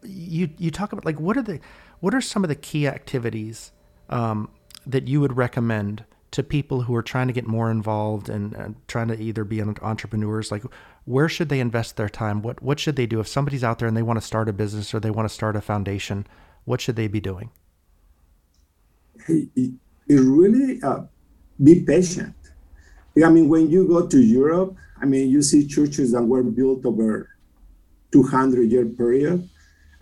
you you talk about like what are the what are some of the key activities um, that you would recommend to people who are trying to get more involved and, and trying to either be entrepreneurs? Like where should they invest their time? What what should they do? If somebody's out there and they want to start a business or they want to start a foundation what should they be doing? It, really uh, be patient. I mean when you go to europe i mean you see churches that were built over 200 year period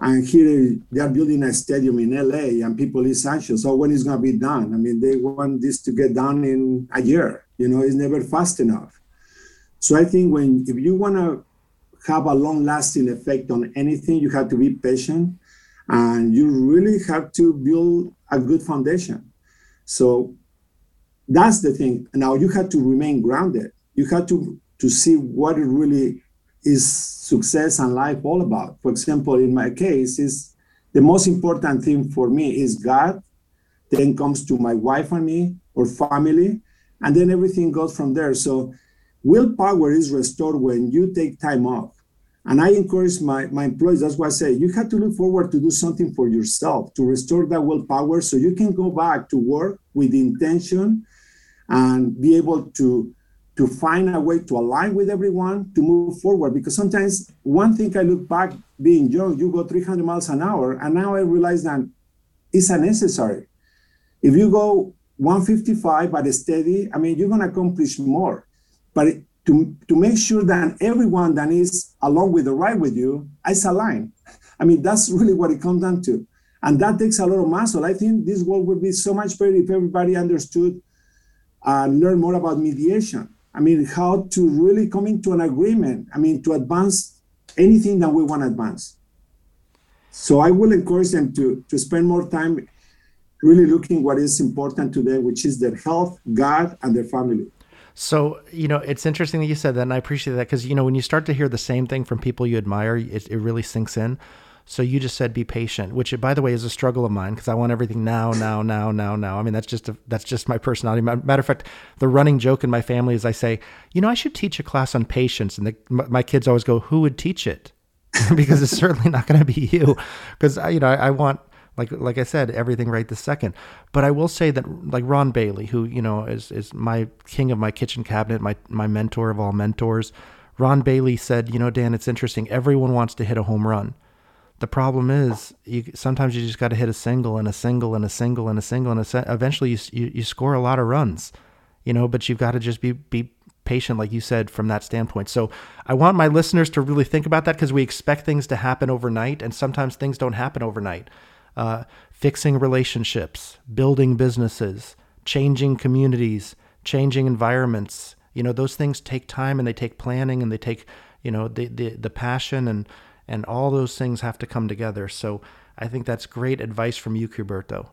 and here they are building a stadium in LA and people is anxious. So when it's going to be done? I mean, they want this to get done in a year. You know, it's never fast enough. So I think when, if you want to have a long lasting effect on anything, you have to be patient and you really have to build a good foundation. So that's the thing. Now you have to remain grounded. You have to, to see what it really is success and life all about. For example, in my case, is the most important thing for me is God. Then comes to my wife and me or family, and then everything goes from there. So willpower is restored when you take time off. And I encourage my, my employees, that's why I say you have to look forward to do something for yourself to restore that willpower so you can go back to work with intention and be able to to find a way to align with everyone to move forward. Because sometimes one thing I look back being young, you go 300 miles an hour, and now I realize that it's unnecessary. If you go 155 but steady, I mean, you're going to accomplish more. But to, to make sure that everyone that is along with the ride with you is aligned. I mean, that's really what it comes down to. And that takes a lot of muscle. I think this world would be so much better if everybody understood and learn more about mediation. I mean, how to really come into an agreement. I mean, to advance anything that we want to advance. So I will encourage them to, to spend more time really looking what is important to them, which is their health, God, and their family. So, you know, it's interesting that you said that, and I appreciate that because, you know, when you start to hear the same thing from people you admire, it, it really sinks in. So you just said be patient, which by the way is a struggle of mine because I want everything now, now, now, now, now. I mean that's just a, that's just my personality. Matter of fact, the running joke in my family is I say, you know, I should teach a class on patience, and the, my kids always go, who would teach it? because it's certainly not going to be you, because you know I, I want like like I said, everything right this second. But I will say that like Ron Bailey, who you know is is my king of my kitchen cabinet, my my mentor of all mentors. Ron Bailey said, you know, Dan, it's interesting. Everyone wants to hit a home run. The problem is, you sometimes you just got to hit a single and a single and a single and a single and a eventually you, you you score a lot of runs, you know. But you've got to just be be patient, like you said, from that standpoint. So I want my listeners to really think about that because we expect things to happen overnight, and sometimes things don't happen overnight uh, fixing relationships, building businesses, changing communities, changing environments. You know, those things take time and they take planning and they take, you know, the, the, the passion and, and all those things have to come together. So I think that's great advice from you, Cuberto.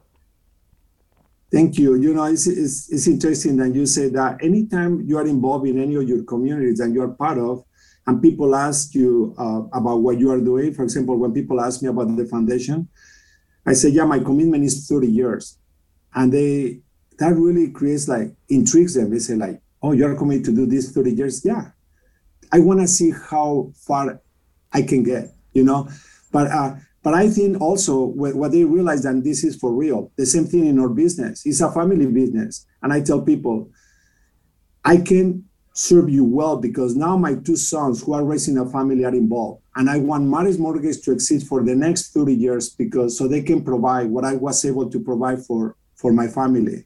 Thank you. You know, it's, it's, it's interesting that you say that anytime you are involved in any of your communities that you are part of, and people ask you uh, about what you are doing, for example, when people ask me about the foundation, I say, yeah, my commitment is 30 years. And they that really creates like intrigues them. They say, like, oh, you're committed to do this 30 years? Yeah. I want to see how far I can get, you know. But uh, but I think also what they realize that this is for real. The same thing in our business. It's a family business. And I tell people, I can serve you well because now my two sons who are raising a family are involved and i want Mares mortgage to exist for the next 30 years because so they can provide what i was able to provide for for my family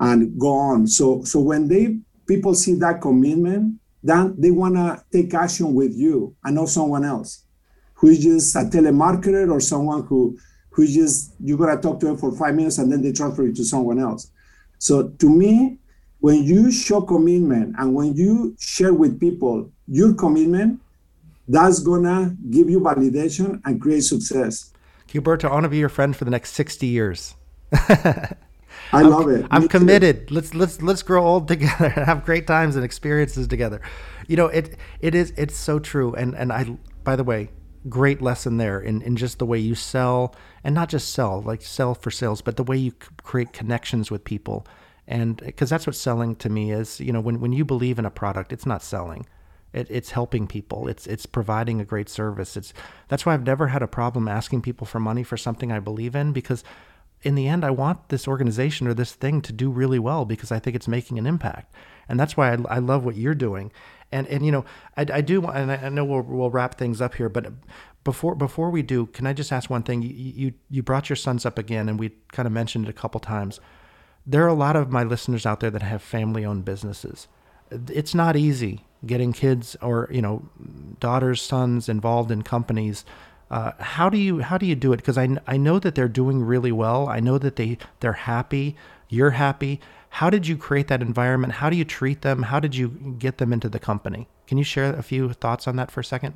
and go on so so when they people see that commitment then they want to take action with you and not someone else who is just a telemarketer or someone who who just you're gonna talk to them for five minutes and then they transfer you to someone else so to me when you show commitment and when you share with people your commitment, that's gonna give you validation and create success. Cuberto, I want to be your friend for the next 60 years. I I'm, love it. I'm Me committed. Too. Let's let's let's grow old together and have great times and experiences together. You know, it it is it's so true. And and I by the way, great lesson there in, in just the way you sell and not just sell, like sell for sales, but the way you create connections with people and because that's what selling to me is you know when, when you believe in a product it's not selling it, it's helping people it's it's providing a great service it's that's why i've never had a problem asking people for money for something i believe in because in the end i want this organization or this thing to do really well because i think it's making an impact and that's why i, I love what you're doing and and you know i, I do and i know we'll, we'll wrap things up here but before before we do can i just ask one thing you you, you brought your sons up again and we kind of mentioned it a couple times there are a lot of my listeners out there that have family owned businesses. It's not easy getting kids or, you know, daughters, sons involved in companies. Uh, how do you how do you do it? Because I, I know that they're doing really well. I know that they they're happy. You're happy. How did you create that environment? How do you treat them? How did you get them into the company? Can you share a few thoughts on that for a second?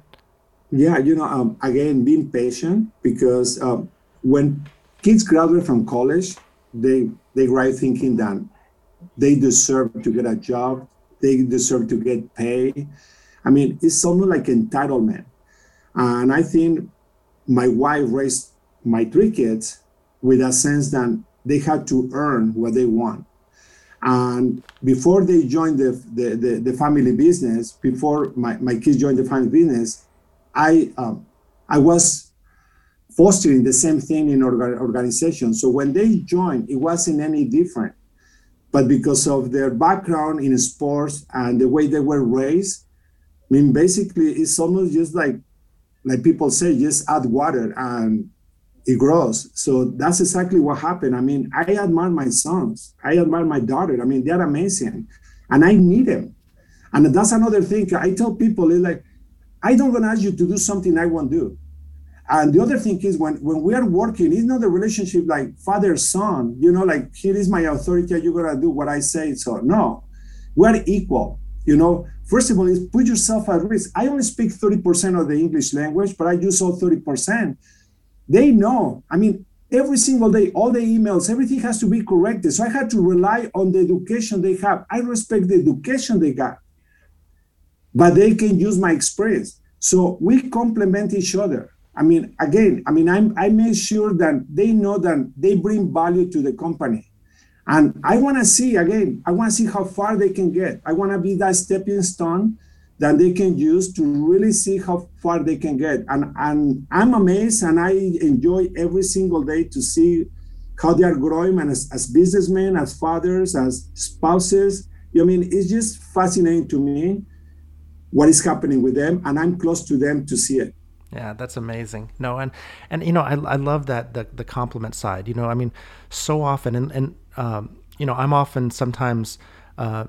Yeah, you know, um, again, being patient because um, when kids graduate from college, they they right thinking that they deserve to get a job, they deserve to get pay. I mean, it's something like entitlement. And I think my wife raised my three kids with a sense that they had to earn what they want. And before they joined the, the, the, the family business, before my, my kids joined the family business, I, um, I was fostering the same thing in orga- organization. So when they joined, it wasn't any different. But because of their background in sports and the way they were raised, I mean, basically, it's almost just like, like people say, just add water and it grows. So that's exactly what happened. I mean, I admire my sons. I admire my daughter. I mean, they're amazing, and I need them. And that's another thing I tell people is like, I don't gonna ask you to do something I won't do. And the other thing is when when we are working, it's not a relationship like father son. You know, like here is my authority. You're gonna do what I say. So no, we're equal. You know, first of all, is put yourself at risk. I only speak 30% of the English language, but I use all 30% they know. I mean, every single day, all the emails, everything has to be corrected. So I had to rely on the education they have. I respect the education they got, but they can use my experience. So we complement each other. I mean, again, I mean, I'm, I make sure that they know that they bring value to the company. And I want to see, again, I want to see how far they can get. I want to be that stepping stone that they can use to really see how far they can get. And, and I'm amazed and I enjoy every single day to see how they are growing and as, as businessmen, as fathers, as spouses. I mean, it's just fascinating to me what is happening with them, and I'm close to them to see it. Yeah, that's amazing. No, and and you know, I, I love that the the compliment side. You know, I mean, so often, and and um, you know, I'm often sometimes uh,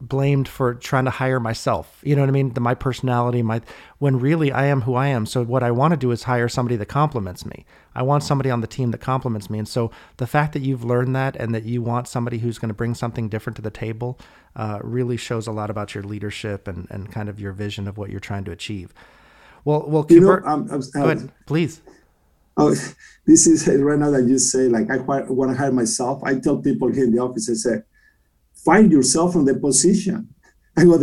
blamed for trying to hire myself. You know what I mean? The, my personality, my when really I am who I am. So what I want to do is hire somebody that compliments me. I want somebody on the team that compliments me. And so the fact that you've learned that and that you want somebody who's going to bring something different to the table uh, really shows a lot about your leadership and, and kind of your vision of what you're trying to achieve. Well, well, you know, um, um, go ahead, please. Oh, this is right now that you say like I want to hire myself. I tell people here in the office, I say find yourself from the position. I go,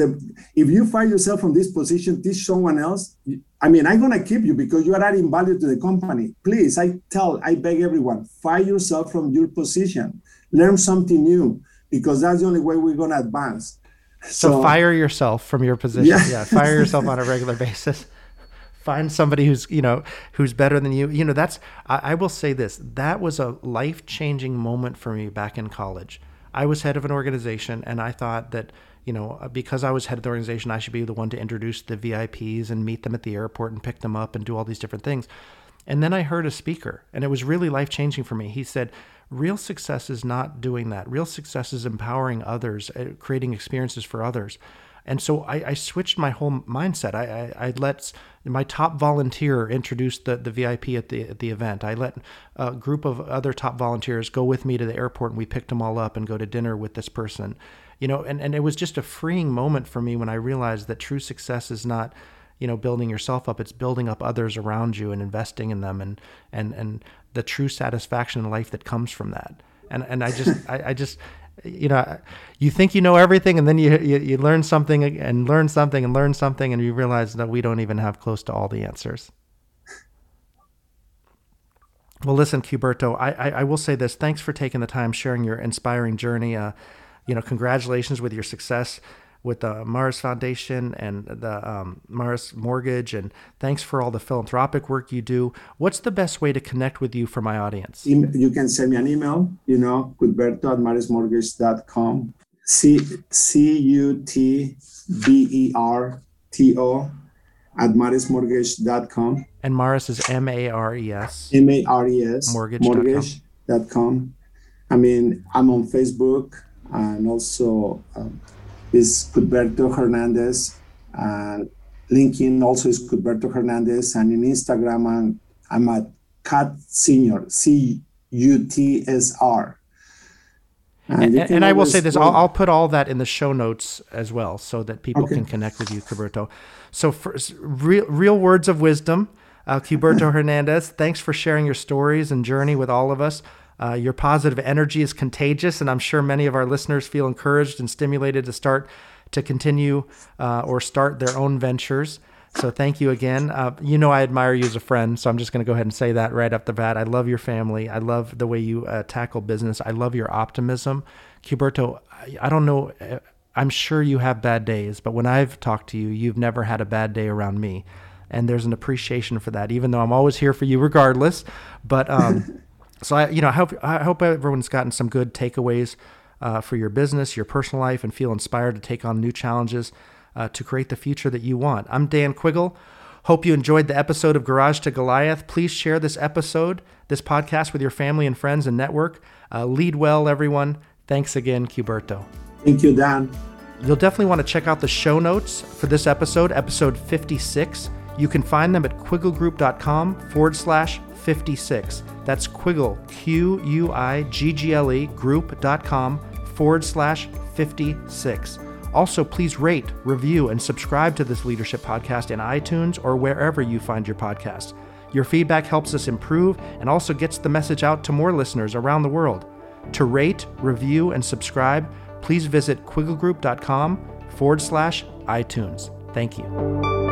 if you find yourself from this position, teach someone else. I mean, I'm gonna keep you because you are adding value to the company. Please, I tell, I beg everyone, find yourself from your position, learn something new, because that's the only way we're gonna advance. So, so fire yourself from your position. Yeah. yeah, fire yourself on a regular basis. Find somebody who's you know who's better than you. You know that's I, I will say this. That was a life changing moment for me back in college I was head of an organization and I thought that, you know, uh, because I was head of the organization, I should be the one to introduce the VIPs and meet them at the airport and pick them up and do all these different things. And then I heard a speaker, and it was really life changing for me. He said, Real success is not doing that. Real success is empowering others, uh, creating experiences for others. And so I, I switched my whole mindset. I, I, I, let my top volunteer introduce the, the VIP at the at the event. I let a group of other top volunteers go with me to the airport, and we picked them all up and go to dinner with this person. You know, and, and it was just a freeing moment for me when I realized that true success is not you know building yourself up it's building up others around you and investing in them and and and the true satisfaction in life that comes from that and and i just I, I just you know, you think you know everything, and then you, you, you learn something and learn something and learn something, and you realize that we don't even have close to all the answers. Well, listen, Cuberto, I, I, I will say this. Thanks for taking the time, sharing your inspiring journey. Uh, you know, congratulations with your success with the Mares Foundation and the um, Mares Mortgage. And thanks for all the philanthropic work you do. What's the best way to connect with you for my audience? You can send me an email, you know, Cutberto at maresmortgage.com. C C U T B E R T O at maresmortgage.com. And Mares is M A R E S. M A R E S. Mortgage.com. Mortgage.com. I mean, I'm on Facebook and also um, is Cutberto Hernandez. And LinkedIn also is Cutberto Hernandez. And in Instagram, I'm, I'm at Cat Senior, C U T S R. And, and, and I will say this: I'll, I'll, put all that in the show notes as well, so that people okay. can connect with you, Cuberto. So, for real, real words of wisdom, uh, Cuberto Hernandez. Thanks for sharing your stories and journey with all of us. Uh, your positive energy is contagious, and I'm sure many of our listeners feel encouraged and stimulated to start to continue uh, or start their own ventures. So thank you again. Uh, you know I admire you as a friend, so I'm just going to go ahead and say that right up the bat. I love your family. I love the way you uh, tackle business. I love your optimism. Cuberto, I, I don't know. Uh, I'm sure you have bad days, but when I've talked to you, you've never had a bad day around me. And there's an appreciation for that, even though I'm always here for you regardless. But um, so I, you know, I hope I hope everyone's gotten some good takeaways uh, for your business, your personal life, and feel inspired to take on new challenges uh, to create the future that you want. I'm Dan Quiggle. Hope you enjoyed the episode of Garage to Goliath. Please share this episode, this podcast, with your family and friends and network. Uh, lead well, everyone. Thanks again, Cuberto. Thank you, Dan. You'll definitely want to check out the show notes for this episode, episode 56. You can find them at quigglegroup.com forward slash 56. That's Quiggle, Q U I G G L E, group.com forward slash 56. Also, please rate, review, and subscribe to this leadership podcast in iTunes or wherever you find your podcasts. Your feedback helps us improve and also gets the message out to more listeners around the world. To rate, review, and subscribe, please visit quigglegroup.com forward slash iTunes. Thank you.